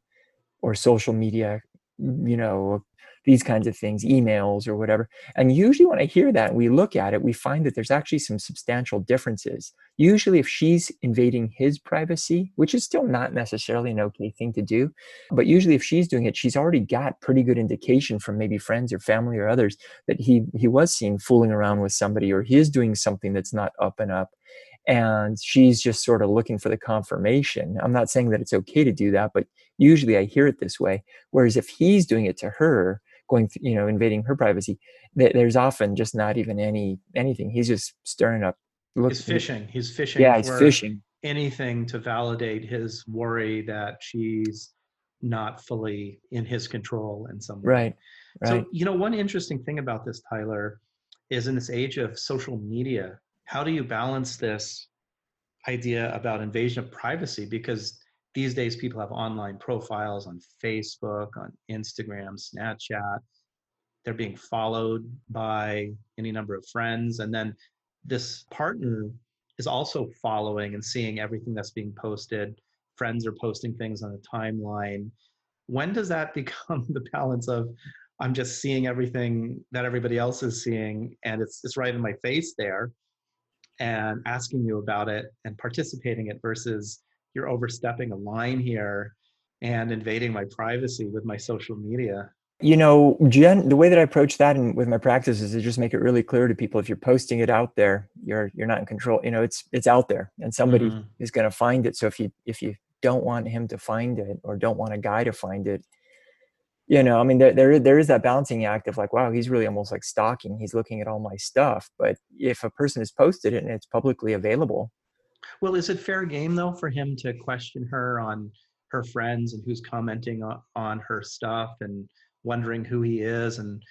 or social media you know these kinds of things, emails or whatever. And usually, when I hear that and we look at it, we find that there's actually some substantial differences. Usually, if she's invading his privacy, which is still not necessarily an okay thing to do, but usually if she's doing it, she's already got pretty good indication from maybe friends or family or others that he he was seen fooling around with somebody or he is doing something that's not up and up and she's just sort of looking for the confirmation i'm not saying that it's okay to do that but usually i hear it this way whereas if he's doing it to her going you know invading her privacy there's often just not even any anything. He's just stirring up he's fishing. He's fishing. Yeah he's fishing. anything to validate his worry that she's not fully in his control in some way. Right right. so you know one interesting thing about this tyler is in this age of social media how do you balance this idea about invasion of privacy? Because these days people have online profiles on facebook on instagram snapchat. They're being followed by any number of friends and then this partner is also following and seeing everything that's being posted. Friends are posting things on the timeline. When does that become the balance of i'm just seeing everything that everybody else is seeing and it's it's right in my face there and asking you about it and participating it versus you're overstepping a line here and invading my privacy with my social media you know Jen, the way that i approach that and with my practice is to just make it really clear to people if you're posting it out there you're you're not in control you know it's it's out there and somebody mm-hmm. is going to find it so if you if you don't want him to find it or don't want a guy to find it you know, I mean, there, there, there is that balancing act of like, wow, he's really almost like stalking. He's looking at all my stuff. But if a person has posted it and it's publicly available. Well, is it fair game though for him to question her on her friends and who's commenting on, her stuff and wondering who he is and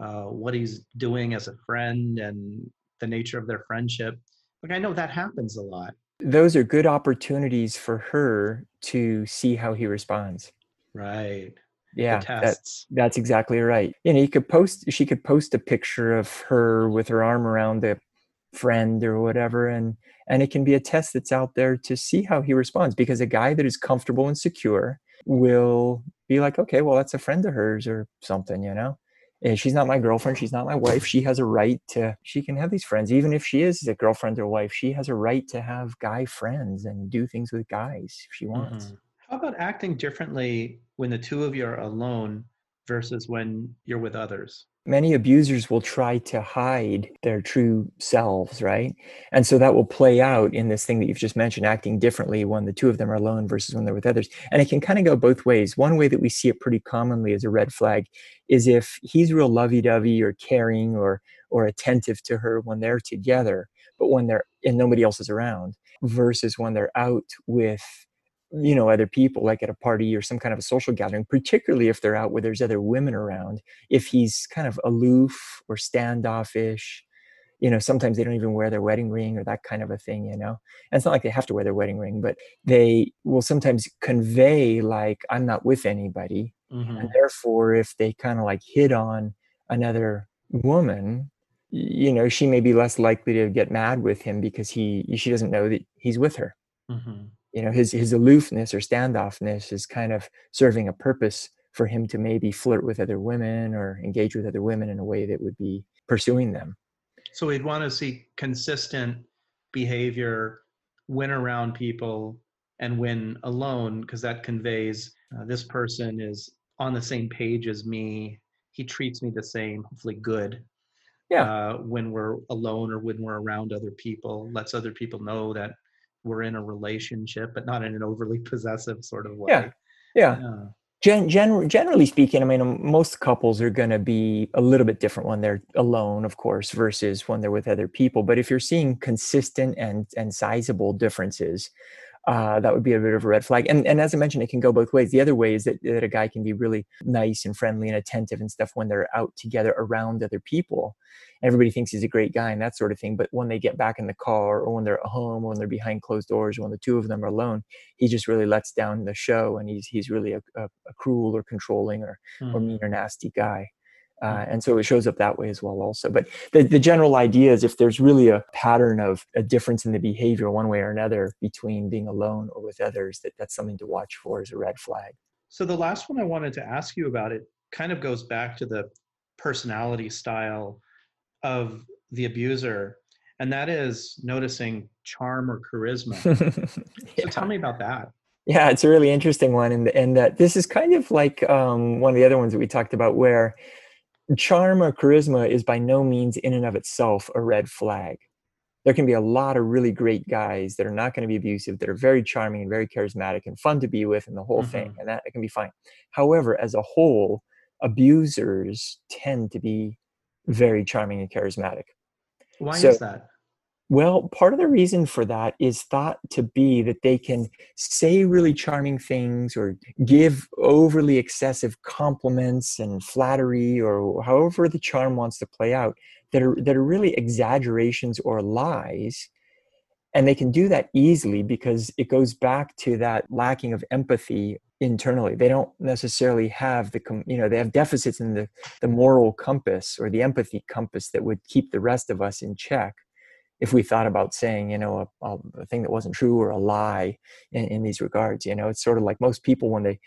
uh, what he's doing as a friend and the nature of their friendship? Like, I know that happens a lot. Those are good opportunities for her to see how he responds. Right yeah that's that's exactly right you know you could post she could post a picture of her with her arm around a friend or whatever and and it can be a test that's out there to see how he responds because a guy that is comfortable and secure will be like okay well that's a friend of hers or something you know and she's not my girlfriend she's not my wife she has a right to she can have these friends even if she is a girlfriend or wife she has a right to have guy friends and do things with guys if she wants mm-hmm. How about acting differently when the two of you are alone versus when you're with others? Many abusers will try to hide their true selves, right? And so that will play out in this thing that you've just mentioned, acting differently when the two of them are alone versus when they're with others. And it can kind of go both ways. One way that we see it pretty commonly as a red flag is if he's real lovey-dovey or caring or or attentive to her when they're together, but when they're and nobody else is around, versus when they're out with you know other people like at a party or some kind of a social gathering particularly if they're out where there's other women around if he's kind of aloof or standoffish you know sometimes they don't even wear their wedding ring or that kind of a thing you know? And it's not like they have to wear their wedding ring but they will sometimes convey like i'm not with anybody mm-hmm. and therefore if they kind of like hit on another woman you know she may be less likely to get mad with him because he she doesn't know that he's with her. Mm-hmm you know his his aloofness or standoffness is kind of serving a purpose for him to maybe flirt with other women or engage with other women in a way that would be pursuing them. So we'd want to see consistent behavior when around people and when alone because that conveys uh, this person is on the same page as me. He treats me the same hopefully good yeah. uh, when we're alone or when we're around other people lets other people know that we're in a relationship, but not in an overly possessive sort of way. Yeah. Yeah. yeah. Gen, gen, generally speaking, I mean, um, most couples are going to be a little bit different when they're alone, of course, versus when they're with other people. But if you're seeing consistent and and sizable differences, uh, that would be a bit of a red flag. And, and as I mentioned, it can go both ways. The other way is that, that a guy can be really nice and friendly and attentive and stuff when they're out together around other people. Everybody thinks he's a great guy and that sort of thing. But when they get back in the car or when they're at home or when they're behind closed doors or when the two of them are alone, he just really lets down the show and he's, he's really a, a, a cruel or controlling or, mm. or mean or nasty guy. Uh, and so it shows up that way as well also. But the, the general idea is if there's really a pattern of a difference in the behavior one way or another between being alone or with others that that's something to watch for as a red flag. So the last one i wanted to ask you about it kind of goes back to the personality style of the abuser and that is noticing charm or charisma. Yeah. so tell me about that. Yeah it's a really interesting one and and that this is kind of like um, one of the other ones that we talked about where charm or charisma is by no means in and of itself a red flag. There can be a lot of really great guys that are not going to be abusive that are very charming and very charismatic and fun to be with and the whole mm-hmm. thing and that it can be fine. However as a whole abusers tend to be very charming and charismatic. Why so, is that well, part of the reason for that is thought to be that they can say really charming things or give overly excessive compliments and flattery or however the charm wants to play out that are that are really exaggerations or lies. And they can do that easily because it goes back to that lacking of empathy internally. They don't necessarily have the you know, they have deficits in the the moral compass or the empathy compass that would keep the rest of us in check if we thought about saying, you know, a, a thing that wasn't true or a lie in, in, these regards. You know, it's sort of like most people when they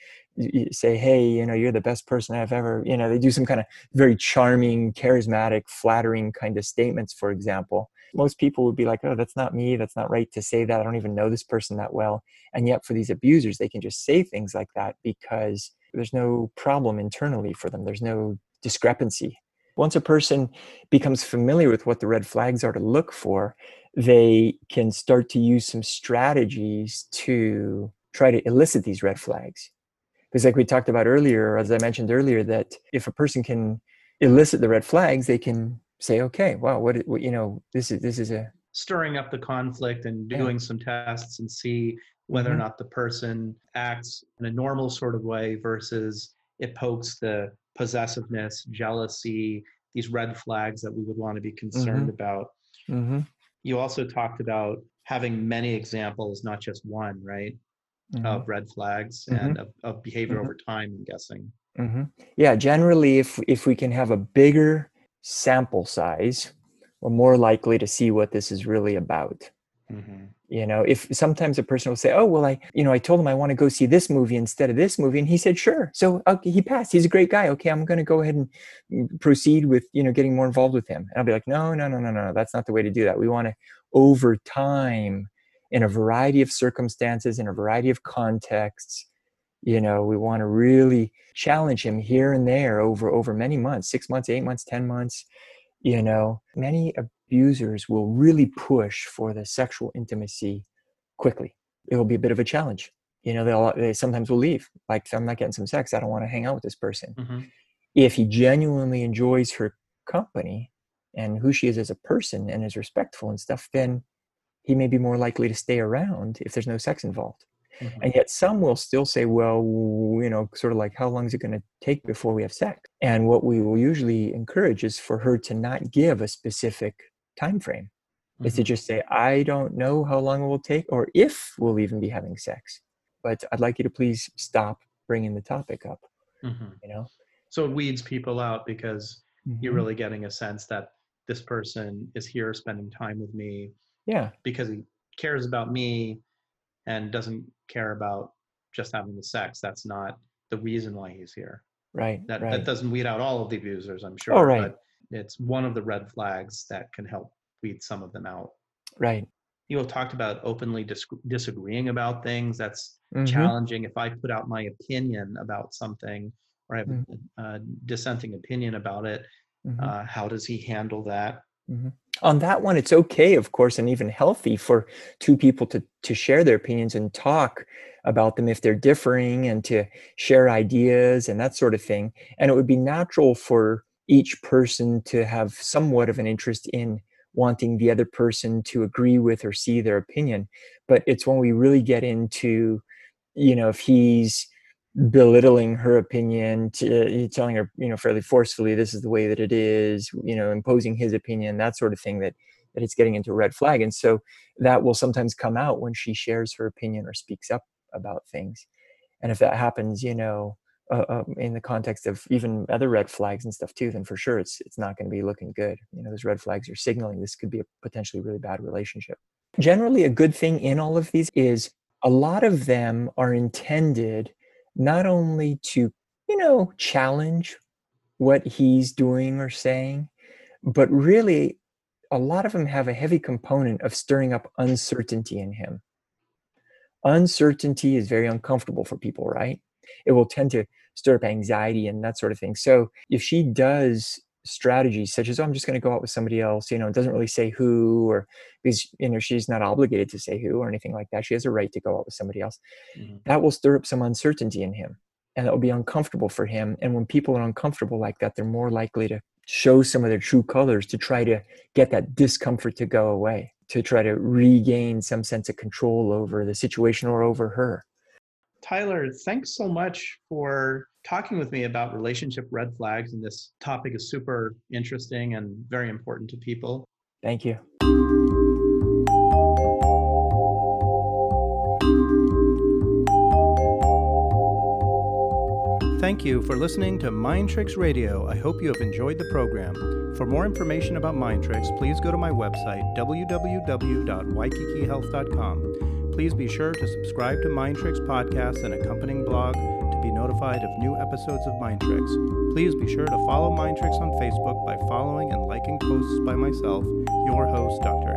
say, hey, you know, you're the best person I've ever, you know, they do some kind of very charming, charismatic, flattering kind of statements, for example. Most people would be like, oh, that's not me. That's not right to say that. I don't even know this person that well. And yet, for these abusers, they can just say things like that because there's no problem internally for them. There's no discrepancy once a person becomes familiar with what the red flags are to look for, they can start to use some strategies to try to elicit these red flags. Because, like we talked about earlier, as I mentioned earlier, that if a person can elicit the red flags, they can say, "Okay, wow, what, what you know, this is this is a stirring up the conflict and doing yeah. some tests and see whether mm-hmm. or not the person acts in a normal sort of way versus it pokes the possessiveness, jealousy, these red flags that we would want to be concerned mm-hmm. about. Mm-hmm. You also talked about having many examples, not just one, right? Mm-hmm. Of red flags mm-hmm. and of, of behavior over mm-hmm. time, I'm guessing. Mm-hmm. Yeah, generally, if if we can have a bigger sample size, we're more likely to see what this is really about. You know, if sometimes a person will say, "Oh, well, I, you know, I told him I want to go see this movie instead of this movie," and he said, "Sure." So okay, he passed. He's a great guy. Okay, I'm going to go ahead and mm, proceed with you know getting more involved with him. And I'll be like, "No, no, no, no, no. That's not the way to do that. We want to over time, in a variety of circumstances, in a variety of contexts." You know, we want to really challenge him here and there over over many months, six months, eight months, ten months. You know, many abusers will really push for the sexual intimacy quickly. It'll be a bit of a challenge. You know, they'll they sometimes will leave. Like, I'm not getting some sex. I don't want to hang out with this person. Mm-hmm. If he genuinely enjoys her company and who she is as a person and is respectful and stuff, then he may be more likely to stay around if there's no sex involved. Mm-hmm. And yet some will still say, well, you know, sort of like, how long is it going to take before we have sex? And what we will usually encourage is for her to not give a specific time frame mm-hmm. is to mm-hmm. just say i don't know how long it will take or if we'll even be having sex but i'd like you to please stop bringing the topic up mm-hmm. you know so it weeds people out because mm-hmm. you're really getting a sense that this person is here spending time with me yeah because he cares about me and doesn't care about just having the sex that's not the reason why he's here right that right. that doesn't weed out all of the abusers i'm sure oh, right. but it's one of the red flags that can help weed some of them out. Right. You have talked about openly dis- disagreeing about things. That's mm-hmm. challenging. If I put out my opinion about something or I have mm-hmm. a, a, dissenting opinion about it, mm-hmm. uh, how does he handle that? Mm-hmm. On that one, it's okay, of course, and even healthy for two people to to share their opinions and talk about them if they're differing and to share ideas and that sort of thing. And it would be natural for each person to have somewhat of an interest in wanting the other person to agree with or see their opinion. But it's when we really get into you know if he's belittling her opinion to, telling her you know fairly forcefully this is the way that it is you know imposing his opinion that sort of thing that that it's getting into a red flag. And so that will sometimes come out when she shares her opinion or speaks up about things. And if that happens you know uh, um, in the context of even other red flags and stuff too, then for sure it's it's not going to be looking good. You know, those red flags are signaling this could be a potentially really bad relationship. Generally, a good thing in all of these is a lot of them are intended not only to you know challenge what he's doing or saying, but really a lot of them have a heavy component of stirring up uncertainty in him. Uncertainty is very uncomfortable for people, right? It will tend to stir up anxiety and that sort of thing. So if she does strategies such as oh i'm just going to go out with somebody else you know it doesn't really say who or because you know she's not obligated to say who or anything like that she has a right to go out with somebody else mm-hmm. that will stir up some uncertainty in him and it will be uncomfortable for him and when people are uncomfortable like that they're more likely to show some of their true colors to try to get that discomfort to go away to try to regain some sense of control over the situation or over her tyler thanks so much for talking with me about relationship red flags. And this topic is super interesting and very important to people. Thank you. Thank you for listening to Mind Tricks Radio. I hope you have enjoyed the program. For more information about Mind Tricks, please go to my website, www.waikikihealth.com. Please be sure to subscribe to Mind Tricks podcast and accompanying blog to be notified of new episodes of Mind Tricks. Please be sure to follow Mind Tricks on Facebook by following and liking posts by myself, your host, Dr.